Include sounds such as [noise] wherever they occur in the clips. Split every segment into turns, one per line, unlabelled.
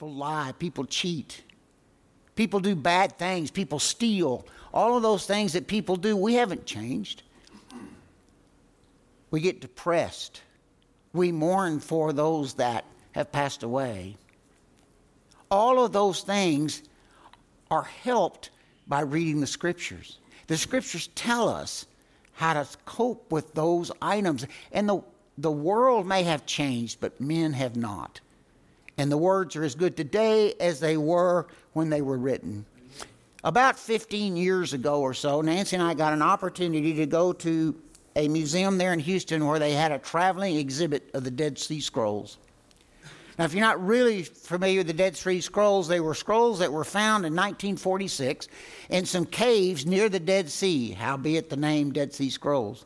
People lie, people cheat, people do bad things, people steal. All of those things that people do, we haven't changed. We get depressed. We mourn for those that have passed away. All of those things are helped by reading the scriptures. The scriptures tell us how to cope with those items. And the, the world may have changed, but men have not. And the words are as good today as they were when they were written. About 15 years ago or so, Nancy and I got an opportunity to go to a museum there in Houston where they had a traveling exhibit of the Dead Sea Scrolls. Now, if you're not really familiar with the Dead Sea Scrolls, they were scrolls that were found in 1946 in some caves near the Dead Sea, howbeit the name Dead Sea Scrolls.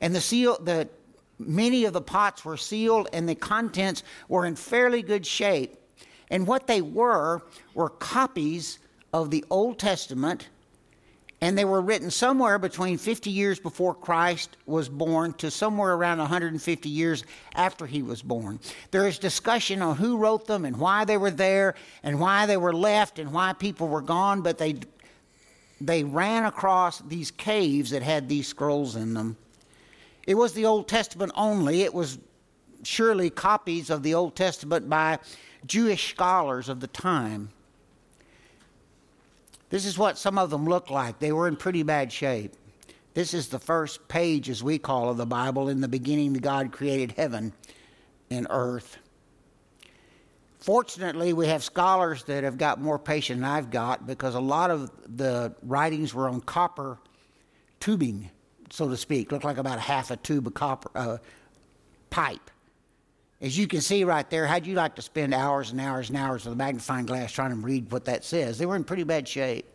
And the seal, the many of the pots were sealed, and the contents were in fairly good shape. And what they were were copies of the Old Testament and they were written somewhere between 50 years before Christ was born to somewhere around 150 years after he was born. There is discussion on who wrote them and why they were there and why they were left and why people were gone, but they they ran across these caves that had these scrolls in them. It was the Old Testament only. It was surely copies of the Old Testament by Jewish scholars of the time. This is what some of them looked like. They were in pretty bad shape. This is the first page, as we call of the Bible. In the beginning, God created heaven and earth. Fortunately, we have scholars that have got more patience than I've got because a lot of the writings were on copper tubing, so to speak. Looked like about a half a tube of copper uh, pipe. As you can see right there, how'd you like to spend hours and hours and hours with a magnifying glass trying to read what that says? They were in pretty bad shape.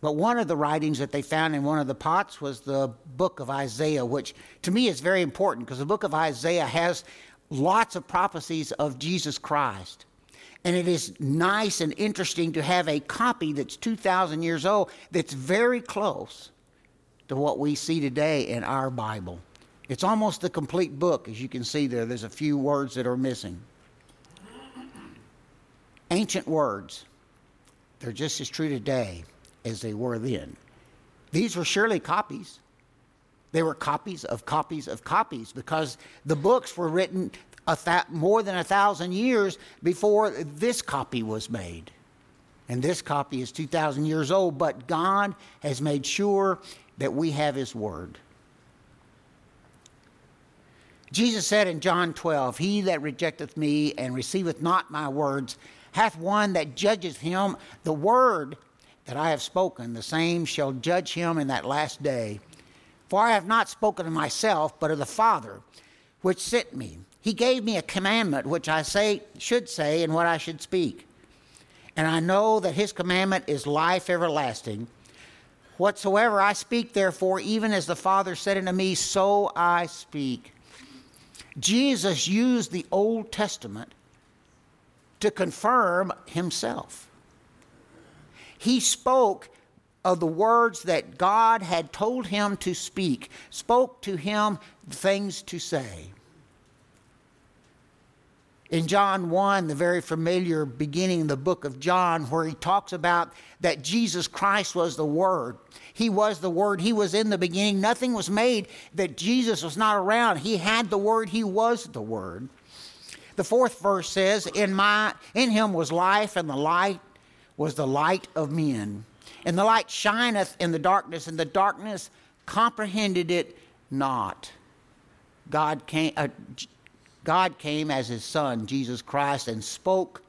But one of the writings that they found in one of the pots was the book of Isaiah, which to me is very important because the book of Isaiah has lots of prophecies of Jesus Christ. And it is nice and interesting to have a copy that's 2,000 years old that's very close to what we see today in our Bible. It's almost a complete book, as you can see there. There's a few words that are missing. Ancient words, they're just as true today as they were then. These were surely copies. They were copies of copies of copies because the books were written th- more than a thousand years before this copy was made. And this copy is 2,000 years old, but God has made sure that we have His Word. Jesus said in John 12, He that rejecteth me and receiveth not my words hath one that judgeth him. The word that I have spoken, the same shall judge him in that last day. For I have not spoken of myself, but of the Father which sent me. He gave me a commandment which I say should say and what I should speak. And I know that his commandment is life everlasting. Whatsoever I speak, therefore, even as the Father said unto me, so I speak. Jesus used the Old Testament to confirm himself. He spoke of the words that God had told him to speak, spoke to him things to say. In John 1, the very familiar beginning of the book of John, where he talks about that Jesus Christ was the Word. He was the Word. He was in the beginning. Nothing was made that Jesus was not around. He had the Word. He was the Word. The fourth verse says, In, my, in him was life, and the light was the light of men. And the light shineth in the darkness, and the darkness comprehended it not. God came, uh, God came as his son, Jesus Christ, and spoke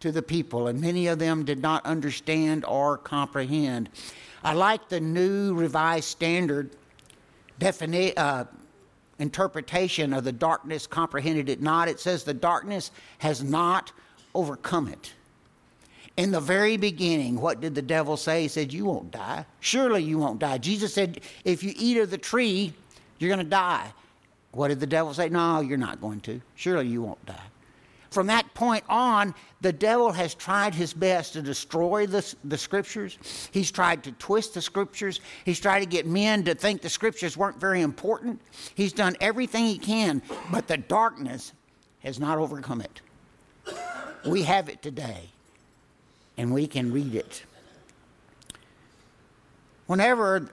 to the people, and many of them did not understand or comprehend. I like the new Revised Standard defini- uh, interpretation of the darkness comprehended it not. It says the darkness has not overcome it. In the very beginning, what did the devil say? He said, You won't die. Surely you won't die. Jesus said, If you eat of the tree, you're going to die. What did the devil say? No, you're not going to. Surely you won't die. From that point on, the devil has tried his best to destroy the, the scriptures. He's tried to twist the scriptures. He's tried to get men to think the scriptures weren't very important. He's done everything he can, but the darkness has not overcome it. We have it today, and we can read it. Whenever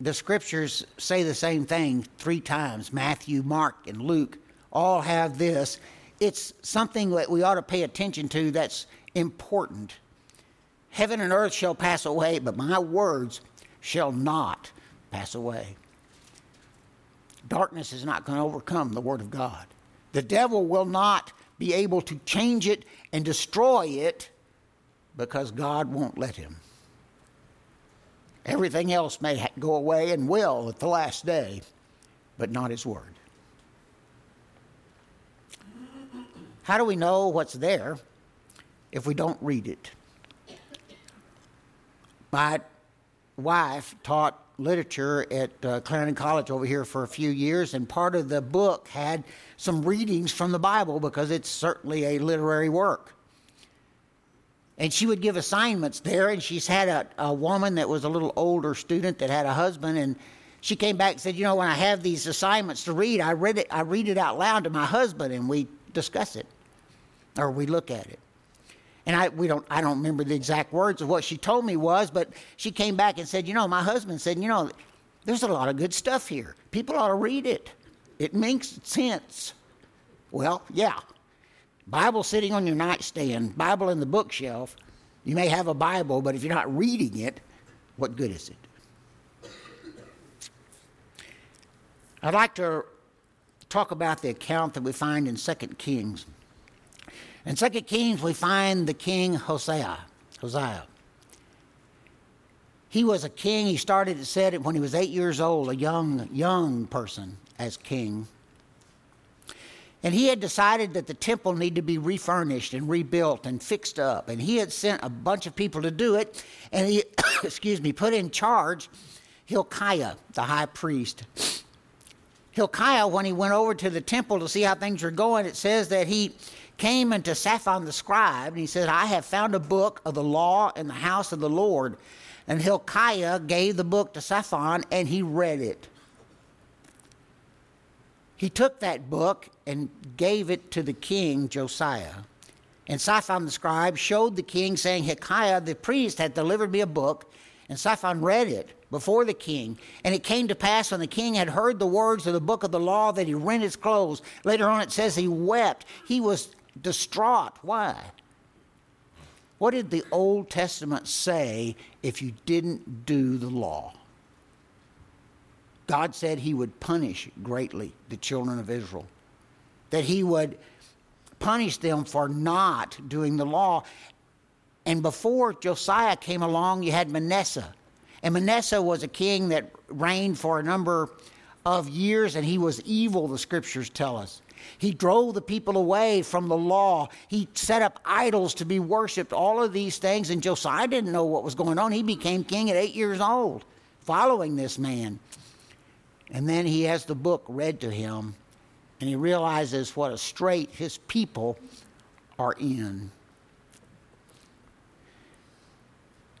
the scriptures say the same thing three times Matthew, Mark, and Luke all have this. It's something that we ought to pay attention to that's important. Heaven and earth shall pass away, but my words shall not pass away. Darkness is not going to overcome the Word of God. The devil will not be able to change it and destroy it because God won't let him. Everything else may go away and will at the last day, but not His Word. How do we know what's there if we don't read it? My wife taught literature at uh, Clarendon College over here for a few years, and part of the book had some readings from the Bible because it's certainly a literary work. And she would give assignments there, and she's had a, a woman that was a little older student that had a husband, and she came back and said, "You know, when I have these assignments to read, I read it. I read it out loud to my husband, and we discuss it, or we look at it." And I we don't I don't remember the exact words of what she told me was, but she came back and said, "You know, my husband said, you know, there's a lot of good stuff here. People ought to read it. It makes sense." Well, yeah, Bible sitting on your nightstand, Bible in the bookshelf. You may have a Bible, but if you're not reading it, what good is it? I'd like to talk about the account that we find in 2 Kings. In 2 Kings, we find the king Hosea. Hosea. He was a king. He started, it said, when he was eight years old, a young, young person as king. And he had decided that the temple needed to be refurnished and rebuilt and fixed up. And he had sent a bunch of people to do it. And he, [coughs] excuse me, put in charge Hilkiah, the high priest. Hilkiah, when he went over to the temple to see how things were going, it says that he came into Shaphan the scribe and he said, I have found a book of the law in the house of the Lord. And Hilkiah gave the book to Shaphan and he read it he took that book and gave it to the king Josiah. And Shaphan the scribe showed the king, saying, Hilkiah the priest had delivered me a book. And Shaphan read it before the king. And it came to pass when the king had heard the words of the book of the law that he rent his clothes. Later on it says he wept. He was distraught. Why? What did the Old Testament say if you didn't do the law? God said he would punish greatly the children of Israel, that he would punish them for not doing the law. And before Josiah came along, you had Manasseh. And Manasseh was a king that reigned for a number of years, and he was evil, the scriptures tell us. He drove the people away from the law. He set up idols to be worshiped, all of these things. And Josiah didn't know what was going on. He became king at eight years old, following this man. And then he has the book read to him, and he realizes what a strait his people are in.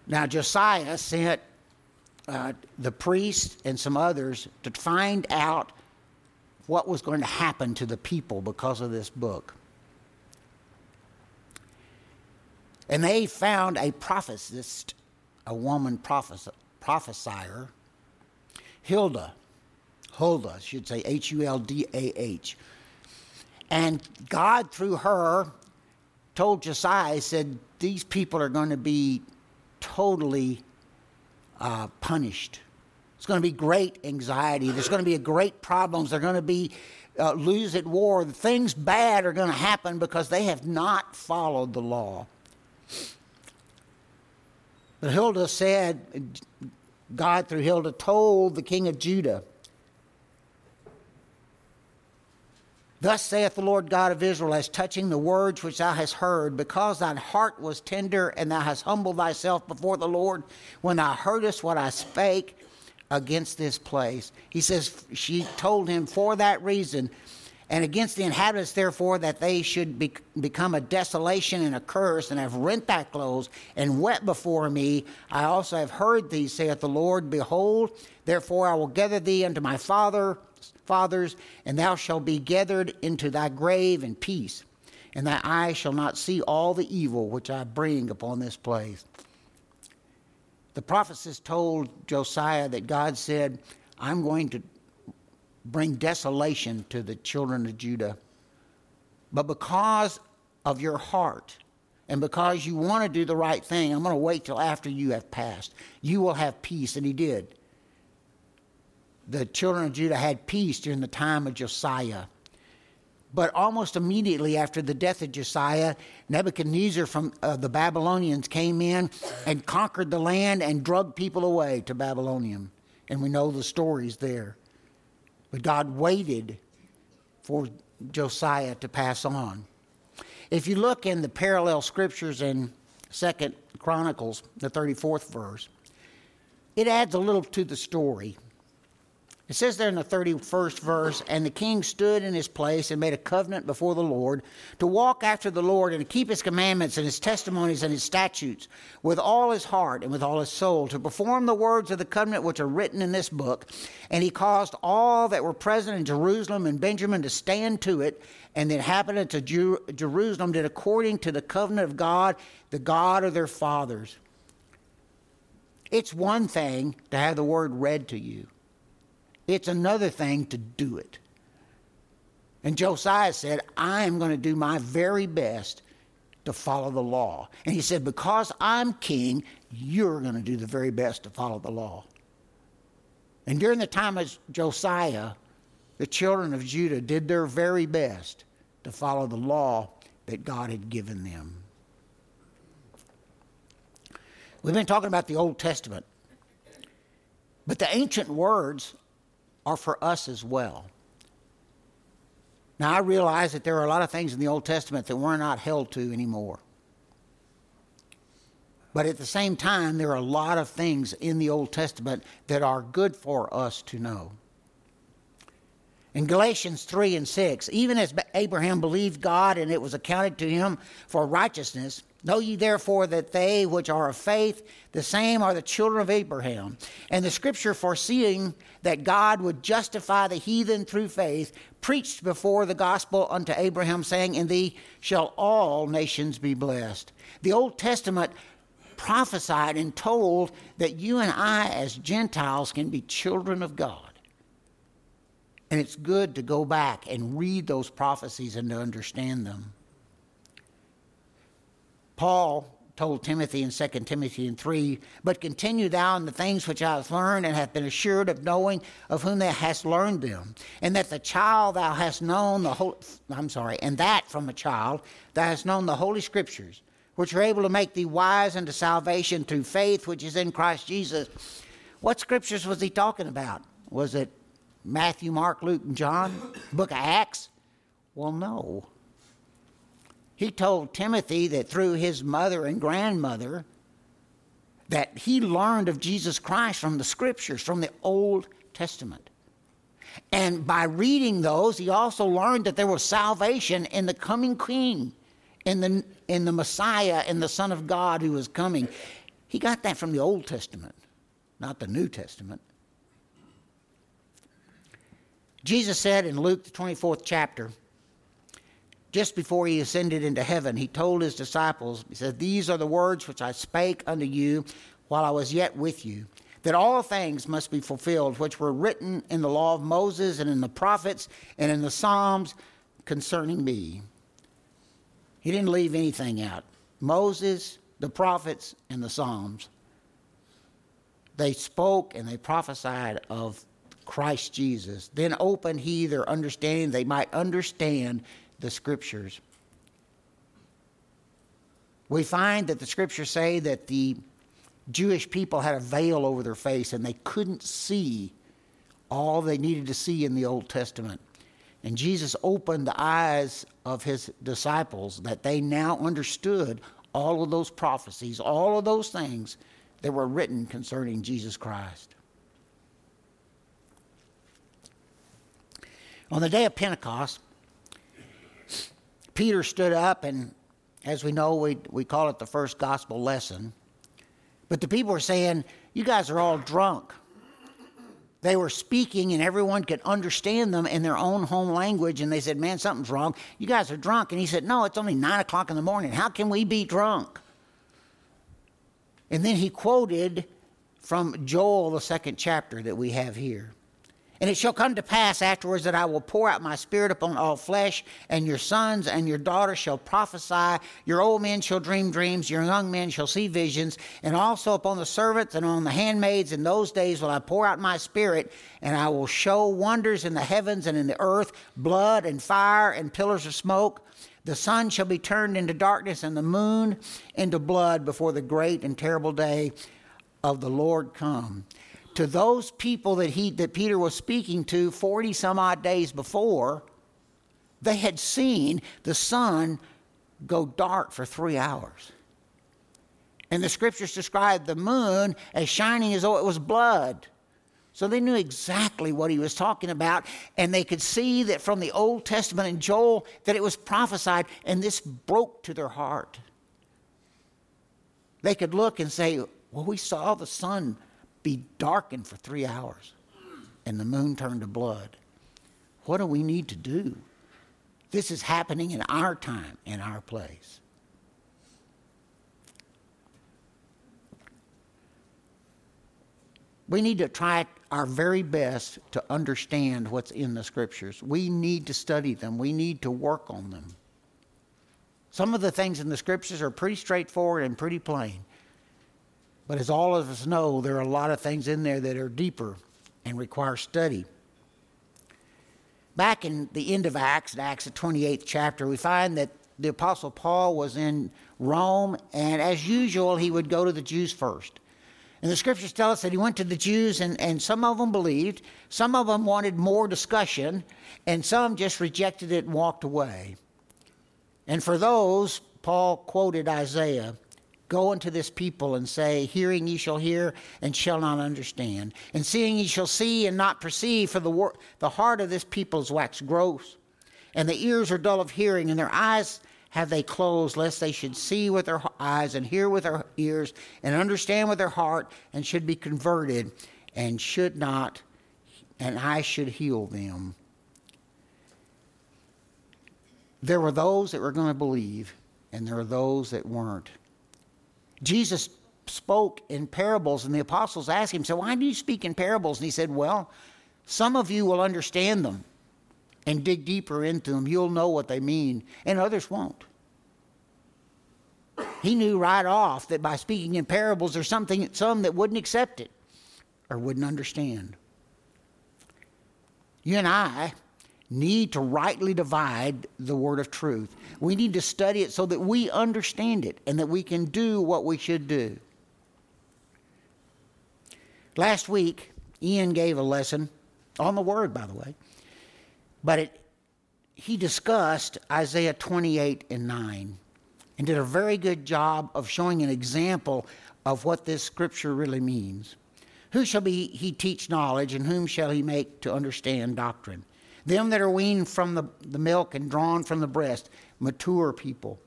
Now, Josiah sent uh, the priest and some others to find out what was going to happen to the people because of this book. And they found a prophetess, a woman prophes- prophesier, Hilda. Huldah, should say H U L D A H. And God, through her, told Josiah, said, These people are going to be totally uh, punished. It's going to be great anxiety. There's going to be great problems. They're going to be uh, lose at war. Things bad are going to happen because they have not followed the law. But Hilda said, God through Hilda told the king of Judah, Thus saith the Lord God of Israel, as touching the words which thou hast heard, because thine heart was tender, and thou hast humbled thyself before the Lord, when thou heardest what I spake against this place. He says, She told him for that reason, and against the inhabitants, therefore, that they should be, become a desolation and a curse, and have rent thy clothes, and wept before me. I also have heard thee, saith the Lord, Behold, therefore I will gather thee unto my father fathers, and thou shalt be gathered into thy grave in peace, and thy eyes shall not see all the evil which I bring upon this place. The prophecies told Josiah that God said, I'm going to bring desolation to the children of Judah. But because of your heart and because you want to do the right thing, I'm going to wait till after you have passed. You will have peace. And he did. The children of Judah had peace during the time of Josiah. But almost immediately after the death of Josiah, Nebuchadnezzar from uh, the Babylonians came in and conquered the land and drugged people away to Babylonian. And we know the stories there. But God waited for Josiah to pass on. If you look in the parallel scriptures in Second Chronicles, the 34th verse, it adds a little to the story. It says there in the 31st verse, and the king stood in his place and made a covenant before the Lord to walk after the Lord and to keep his commandments and his testimonies and his statutes with all his heart and with all his soul, to perform the words of the covenant which are written in this book. And he caused all that were present in Jerusalem and Benjamin to stand to it. And the inhabitants of Jerusalem did according to the covenant of God, the God of their fathers. It's one thing to have the word read to you. It's another thing to do it. And Josiah said, I am going to do my very best to follow the law. And he said, Because I'm king, you're going to do the very best to follow the law. And during the time of Josiah, the children of Judah did their very best to follow the law that God had given them. We've been talking about the Old Testament, but the ancient words are for us as well. Now, I realize that there are a lot of things in the Old Testament that we're not held to anymore. But at the same time, there are a lot of things in the Old Testament that are good for us to know. In Galatians 3 and 6, even as Abraham believed God and it was accounted to him for righteousness, Know ye therefore that they which are of faith, the same are the children of Abraham. And the scripture foreseeing that God would justify the heathen through faith, preached before the gospel unto Abraham, saying, In thee shall all nations be blessed. The Old Testament prophesied and told that you and I, as Gentiles, can be children of God. And it's good to go back and read those prophecies and to understand them. Paul told Timothy in 2 Timothy 3, But continue thou in the things which I have learned and have been assured of knowing of whom thou hast learned them, and that the child thou hast known the I'm sorry, and that from a child thou hast known the holy scriptures, which are able to make thee wise unto salvation through faith which is in Christ Jesus. What scriptures was he talking about? Was it Matthew, Mark, Luke, and John? Book of Acts? Well, no. He told Timothy that through his mother and grandmother that he learned of Jesus Christ from the scriptures, from the Old Testament. And by reading those, he also learned that there was salvation in the coming king, in the, in the Messiah, in the Son of God who was coming. He got that from the Old Testament, not the New Testament. Jesus said in Luke, the 24th chapter, just before he ascended into heaven, he told his disciples, He said, These are the words which I spake unto you while I was yet with you, that all things must be fulfilled which were written in the law of Moses and in the prophets and in the Psalms concerning me. He didn't leave anything out. Moses, the prophets, and the Psalms. They spoke and they prophesied of Christ Jesus. Then opened he their understanding, they might understand the scriptures. We find that the scriptures say that the Jewish people had a veil over their face and they couldn't see all they needed to see in the Old Testament. And Jesus opened the eyes of his disciples that they now understood all of those prophecies, all of those things that were written concerning Jesus Christ. On the day of Pentecost, Peter stood up, and as we know, we, we call it the first gospel lesson. But the people were saying, You guys are all drunk. They were speaking and everyone could understand them in their own home language. And they said, Man, something's wrong. You guys are drunk. And he said, No, it's only nine o'clock in the morning. How can we be drunk? And then he quoted from Joel, the second chapter that we have here. And it shall come to pass afterwards that I will pour out my spirit upon all flesh, and your sons and your daughters shall prophesy, your old men shall dream dreams, your young men shall see visions, and also upon the servants and on the handmaids in those days will I pour out my spirit, and I will show wonders in the heavens and in the earth, blood and fire and pillars of smoke. The sun shall be turned into darkness, and the moon into blood before the great and terrible day of the Lord come to those people that he that Peter was speaking to 40 some odd days before they had seen the sun go dark for 3 hours. And the scriptures describe the moon as shining as though it was blood. So they knew exactly what he was talking about and they could see that from the old testament and joel that it was prophesied and this broke to their heart. They could look and say well we saw the sun be darkened for three hours and the moon turned to blood. What do we need to do? This is happening in our time, in our place. We need to try our very best to understand what's in the scriptures. We need to study them, we need to work on them. Some of the things in the scriptures are pretty straightforward and pretty plain. But as all of us know, there are a lot of things in there that are deeper and require study. Back in the end of Acts, in Acts the 28th chapter, we find that the Apostle Paul was in Rome, and as usual, he would go to the Jews first. And the scriptures tell us that he went to the Jews, and, and some of them believed, some of them wanted more discussion, and some just rejected it and walked away. And for those, Paul quoted Isaiah Go unto this people and say, Hearing ye shall hear and shall not understand, and seeing ye shall see and not perceive, for the, wor- the heart of this people is waxed gross, and the ears are dull of hearing, and their eyes have they closed, lest they should see with their eyes and hear with their ears and understand with their heart and should be converted and should not, and I should heal them. There were those that were going to believe, and there were those that weren't. Jesus spoke in parables, and the apostles asked him, So, why do you speak in parables? And he said, Well, some of you will understand them and dig deeper into them. You'll know what they mean, and others won't. He knew right off that by speaking in parables, there's something, some that wouldn't accept it or wouldn't understand. You and I need to rightly divide the word of truth. We need to study it so that we understand it and that we can do what we should do. Last week, Ian gave a lesson on the word, by the way, but it, he discussed Isaiah 28 and 9 and did a very good job of showing an example of what this scripture really means. Who shall be he teach knowledge, and whom shall he make to understand doctrine? Them that are weaned from the, the milk and drawn from the breast, mature people.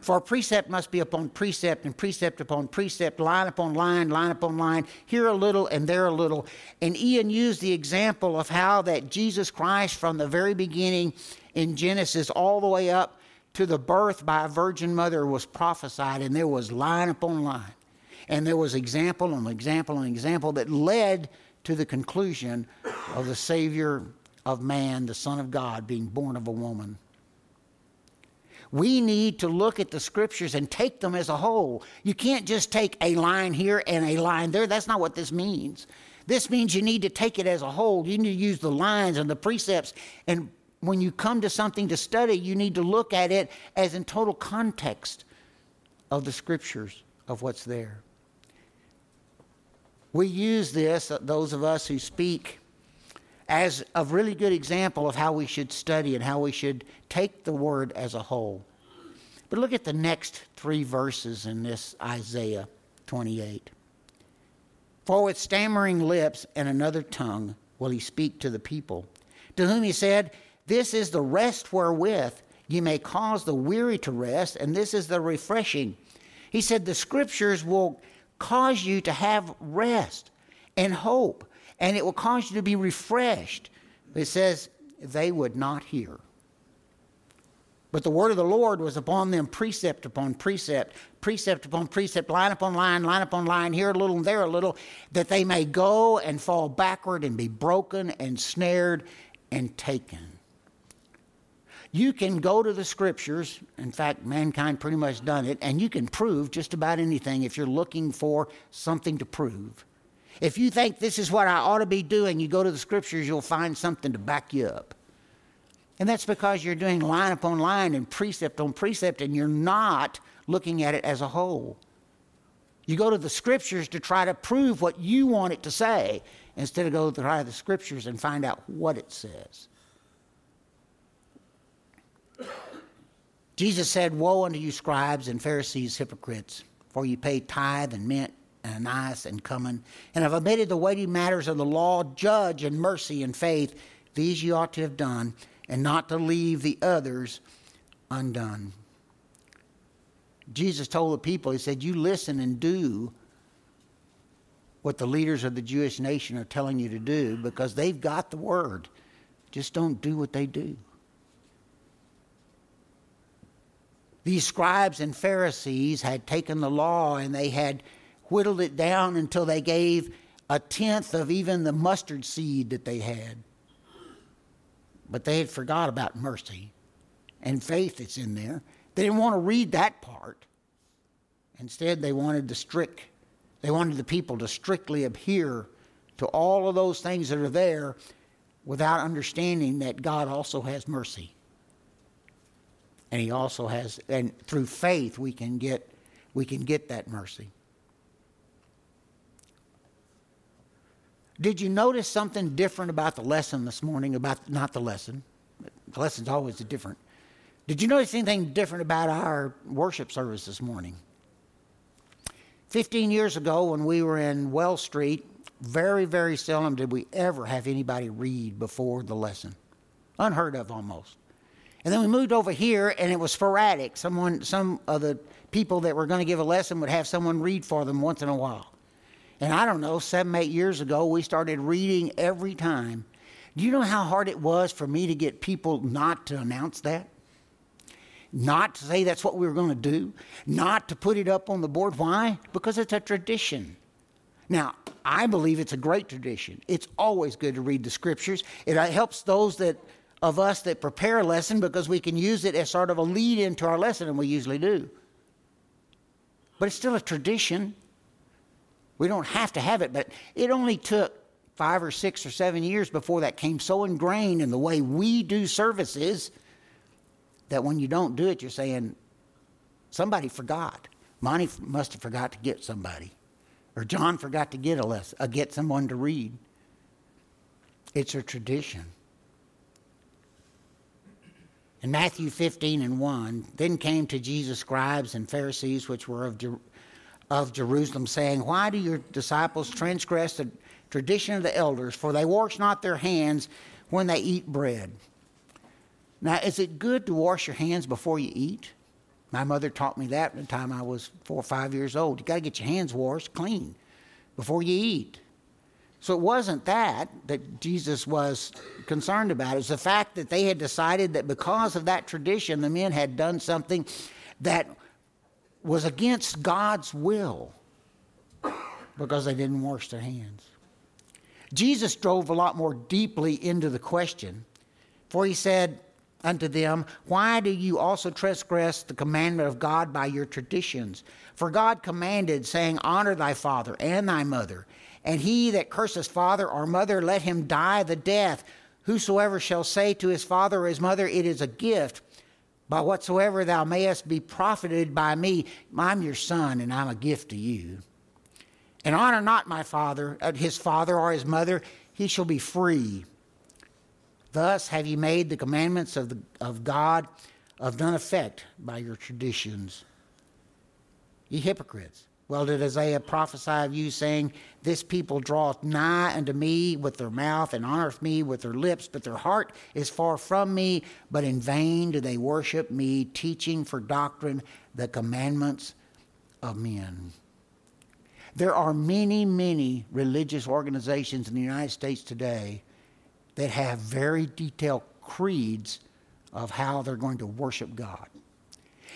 For precept must be upon precept, and precept upon precept, line upon line, line upon line, here a little and there a little. And Ian used the example of how that Jesus Christ, from the very beginning in Genesis all the way up to the birth by a virgin mother, was prophesied, and there was line upon line. And there was example and example and example that led to the conclusion of the Savior of man, the Son of God, being born of a woman. We need to look at the scriptures and take them as a whole. You can't just take a line here and a line there. That's not what this means. This means you need to take it as a whole. You need to use the lines and the precepts. And when you come to something to study, you need to look at it as in total context of the scriptures, of what's there. We use this, uh, those of us who speak as a really good example of how we should study and how we should take the word as a whole. But look at the next three verses in this Isaiah 28. For with stammering lips and another tongue will he speak to the people, to whom he said, This is the rest wherewith ye may cause the weary to rest, and this is the refreshing. He said, The scriptures will cause you to have rest and hope and it will cause you to be refreshed. It says, they would not hear. But the word of the Lord was upon them precept upon precept, precept upon precept, line upon line, line upon line, here a little and there a little, that they may go and fall backward and be broken and snared and taken. You can go to the scriptures, in fact, mankind pretty much done it, and you can prove just about anything if you're looking for something to prove. If you think this is what I ought to be doing, you go to the scriptures, you'll find something to back you up. And that's because you're doing line upon line and precept on precept, and you're not looking at it as a whole. You go to the scriptures to try to prove what you want it to say instead of go to try the scriptures and find out what it says. Jesus said, Woe unto you, scribes and Pharisees, hypocrites, for you pay tithe and mint and anise and cummin, and have omitted the weighty matters of the law, judge and mercy and faith. These you ought to have done and not to leave the others undone. Jesus told the people, He said, You listen and do what the leaders of the Jewish nation are telling you to do because they've got the word. Just don't do what they do. These scribes and Pharisees had taken the law and they had whittled it down until they gave a tenth of even the mustard seed that they had. But they had forgot about mercy and faith that's in there. They didn't want to read that part. Instead, they wanted the strict, they wanted the people to strictly adhere to all of those things that are there without understanding that God also has mercy. And he also has and through faith we can get we can get that mercy. Did you notice something different about the lesson this morning? About not the lesson, the lesson's always different. Did you notice anything different about our worship service this morning? 15 years ago, when we were in Wells Street, very, very seldom did we ever have anybody read before the lesson. Unheard of almost. And then we moved over here, and it was sporadic. Someone, some of the people that were going to give a lesson would have someone read for them once in a while. And I don't know, seven, eight years ago, we started reading every time. Do you know how hard it was for me to get people not to announce that? Not to say that's what we were going to do, not to put it up on the board. Why? Because it's a tradition. Now, I believe it's a great tradition. It's always good to read the scriptures. It uh, helps those that of us that prepare a lesson because we can use it as sort of a lead into our lesson, and we usually do. But it's still a tradition. We don't have to have it, but it only took five or six or seven years before that came so ingrained in the way we do services that when you don't do it, you're saying, somebody forgot. Monty must have forgot to get somebody. Or John forgot to get a lesson, uh, get someone to read. It's a tradition. In Matthew 15 and 1, then came to Jesus scribes and Pharisees, which were of of Jerusalem, saying, Why do your disciples transgress the tradition of the elders? For they wash not their hands when they eat bread. Now, is it good to wash your hands before you eat? My mother taught me that the time I was four or five years old. You got to get your hands washed clean before you eat. So it wasn't that that Jesus was concerned about. It was the fact that they had decided that because of that tradition, the men had done something that was against God's will because they didn't wash their hands. Jesus drove a lot more deeply into the question, for he said unto them, Why do you also transgress the commandment of God by your traditions? For God commanded, saying, Honor thy father and thy mother, and he that curses father or mother, let him die the death. Whosoever shall say to his father or his mother, It is a gift, by whatsoever thou mayest be profited by me, I'm your son, and I'm a gift to you. And honor not my father, uh, his father or his mother, he shall be free. Thus have ye made the commandments of, the, of God of none effect by your traditions. Ye hypocrites. Well, did Isaiah prophesy of you, saying, This people draweth nigh unto me with their mouth, and honoreth me with their lips, but their heart is far from me, but in vain do they worship me, teaching for doctrine the commandments of men. There are many, many religious organizations in the United States today that have very detailed creeds of how they're going to worship God.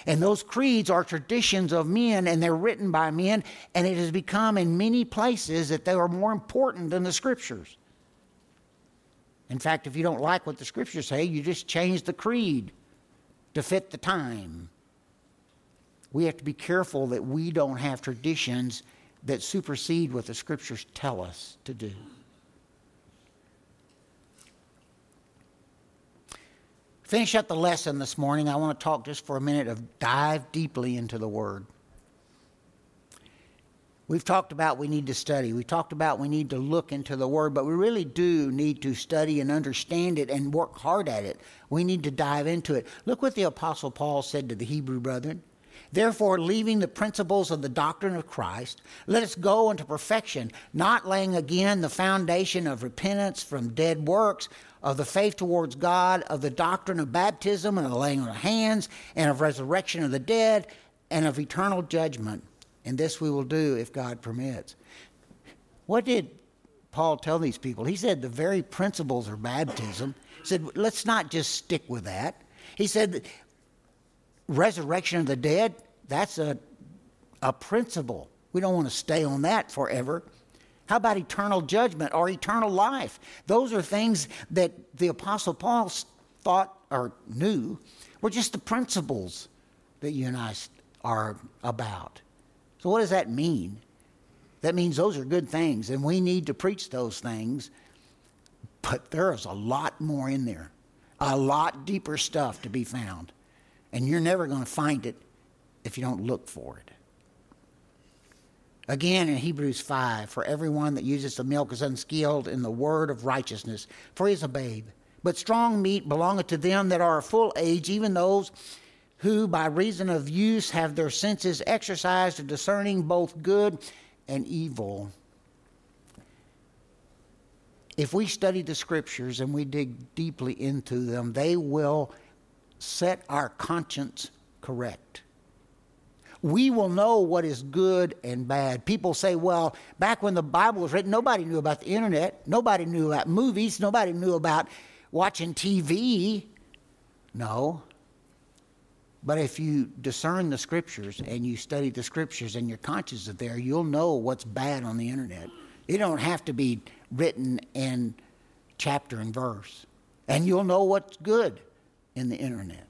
And those creeds are traditions of men and they're written by men, and it has become in many places that they are more important than the scriptures. In fact, if you don't like what the scriptures say, you just change the creed to fit the time. We have to be careful that we don't have traditions that supersede what the scriptures tell us to do. Finish up the lesson this morning. I want to talk just for a minute of dive deeply into the Word. We've talked about we need to study. We talked about we need to look into the Word, but we really do need to study and understand it and work hard at it. We need to dive into it. Look what the Apostle Paul said to the Hebrew brethren. Therefore, leaving the principles of the doctrine of Christ, let us go into perfection, not laying again the foundation of repentance from dead works of the faith towards God, of the doctrine of baptism and the laying on of hands, and of resurrection of the dead, and of eternal judgment. And this we will do if God permits. What did Paul tell these people? He said the very principles of baptism. He said, let's not just stick with that. He said, resurrection of the dead, that's a, a principle. We don't want to stay on that forever. How about eternal judgment or eternal life? Those are things that the Apostle Paul thought or knew were just the principles that you and I are about. So, what does that mean? That means those are good things, and we need to preach those things. But there is a lot more in there, a lot deeper stuff to be found. And you're never going to find it if you don't look for it. Again in Hebrews 5, for everyone that uses the milk is unskilled in the word of righteousness, for he is a babe. But strong meat belongeth to them that are of full age, even those who by reason of use have their senses exercised to discerning both good and evil. If we study the scriptures and we dig deeply into them, they will set our conscience correct we will know what is good and bad. People say, well, back when the Bible was written, nobody knew about the internet, nobody knew about movies, nobody knew about watching TV. No. But if you discern the scriptures and you study the scriptures and your conscience is there, you'll know what's bad on the internet. It don't have to be written in chapter and verse. And you'll know what's good in the internet.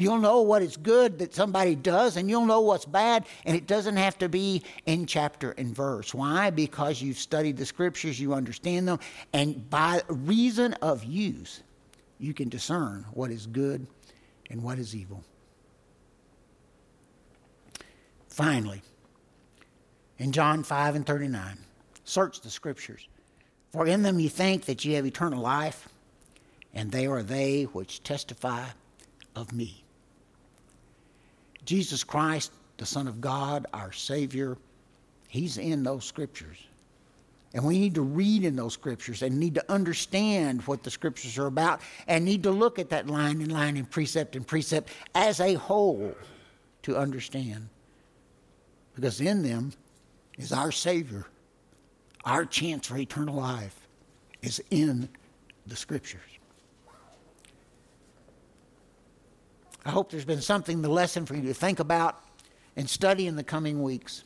You'll know what is good that somebody does, and you'll know what's bad, and it doesn't have to be in chapter and verse. Why? Because you've studied the scriptures, you understand them, and by reason of use, you can discern what is good and what is evil. Finally, in John 5 and 39, search the scriptures, for in them you think that you have eternal life, and they are they which testify of me. Jesus Christ, the Son of God, our Savior, He's in those scriptures. And we need to read in those scriptures and need to understand what the scriptures are about and need to look at that line and line and precept and precept as a whole to understand. Because in them is our Savior. Our chance for eternal life is in the scriptures. I hope there's been something, the lesson for you to think about and study in the coming weeks.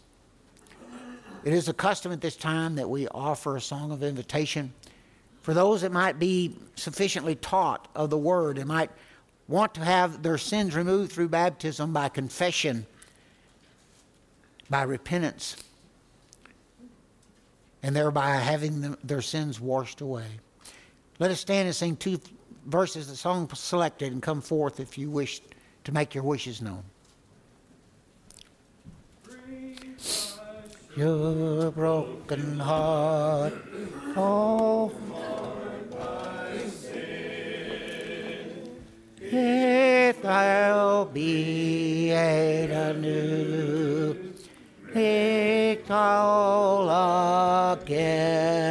It is a custom at this time that we offer a song of invitation for those that might be sufficiently taught of the word and might want to have their sins removed through baptism by confession, by repentance, and thereby having them, their sins washed away. Let us stand and sing two verses the song selected and come forth if you wish to make your wishes known. Your broken heart, oh, if thou be made anew, make all again.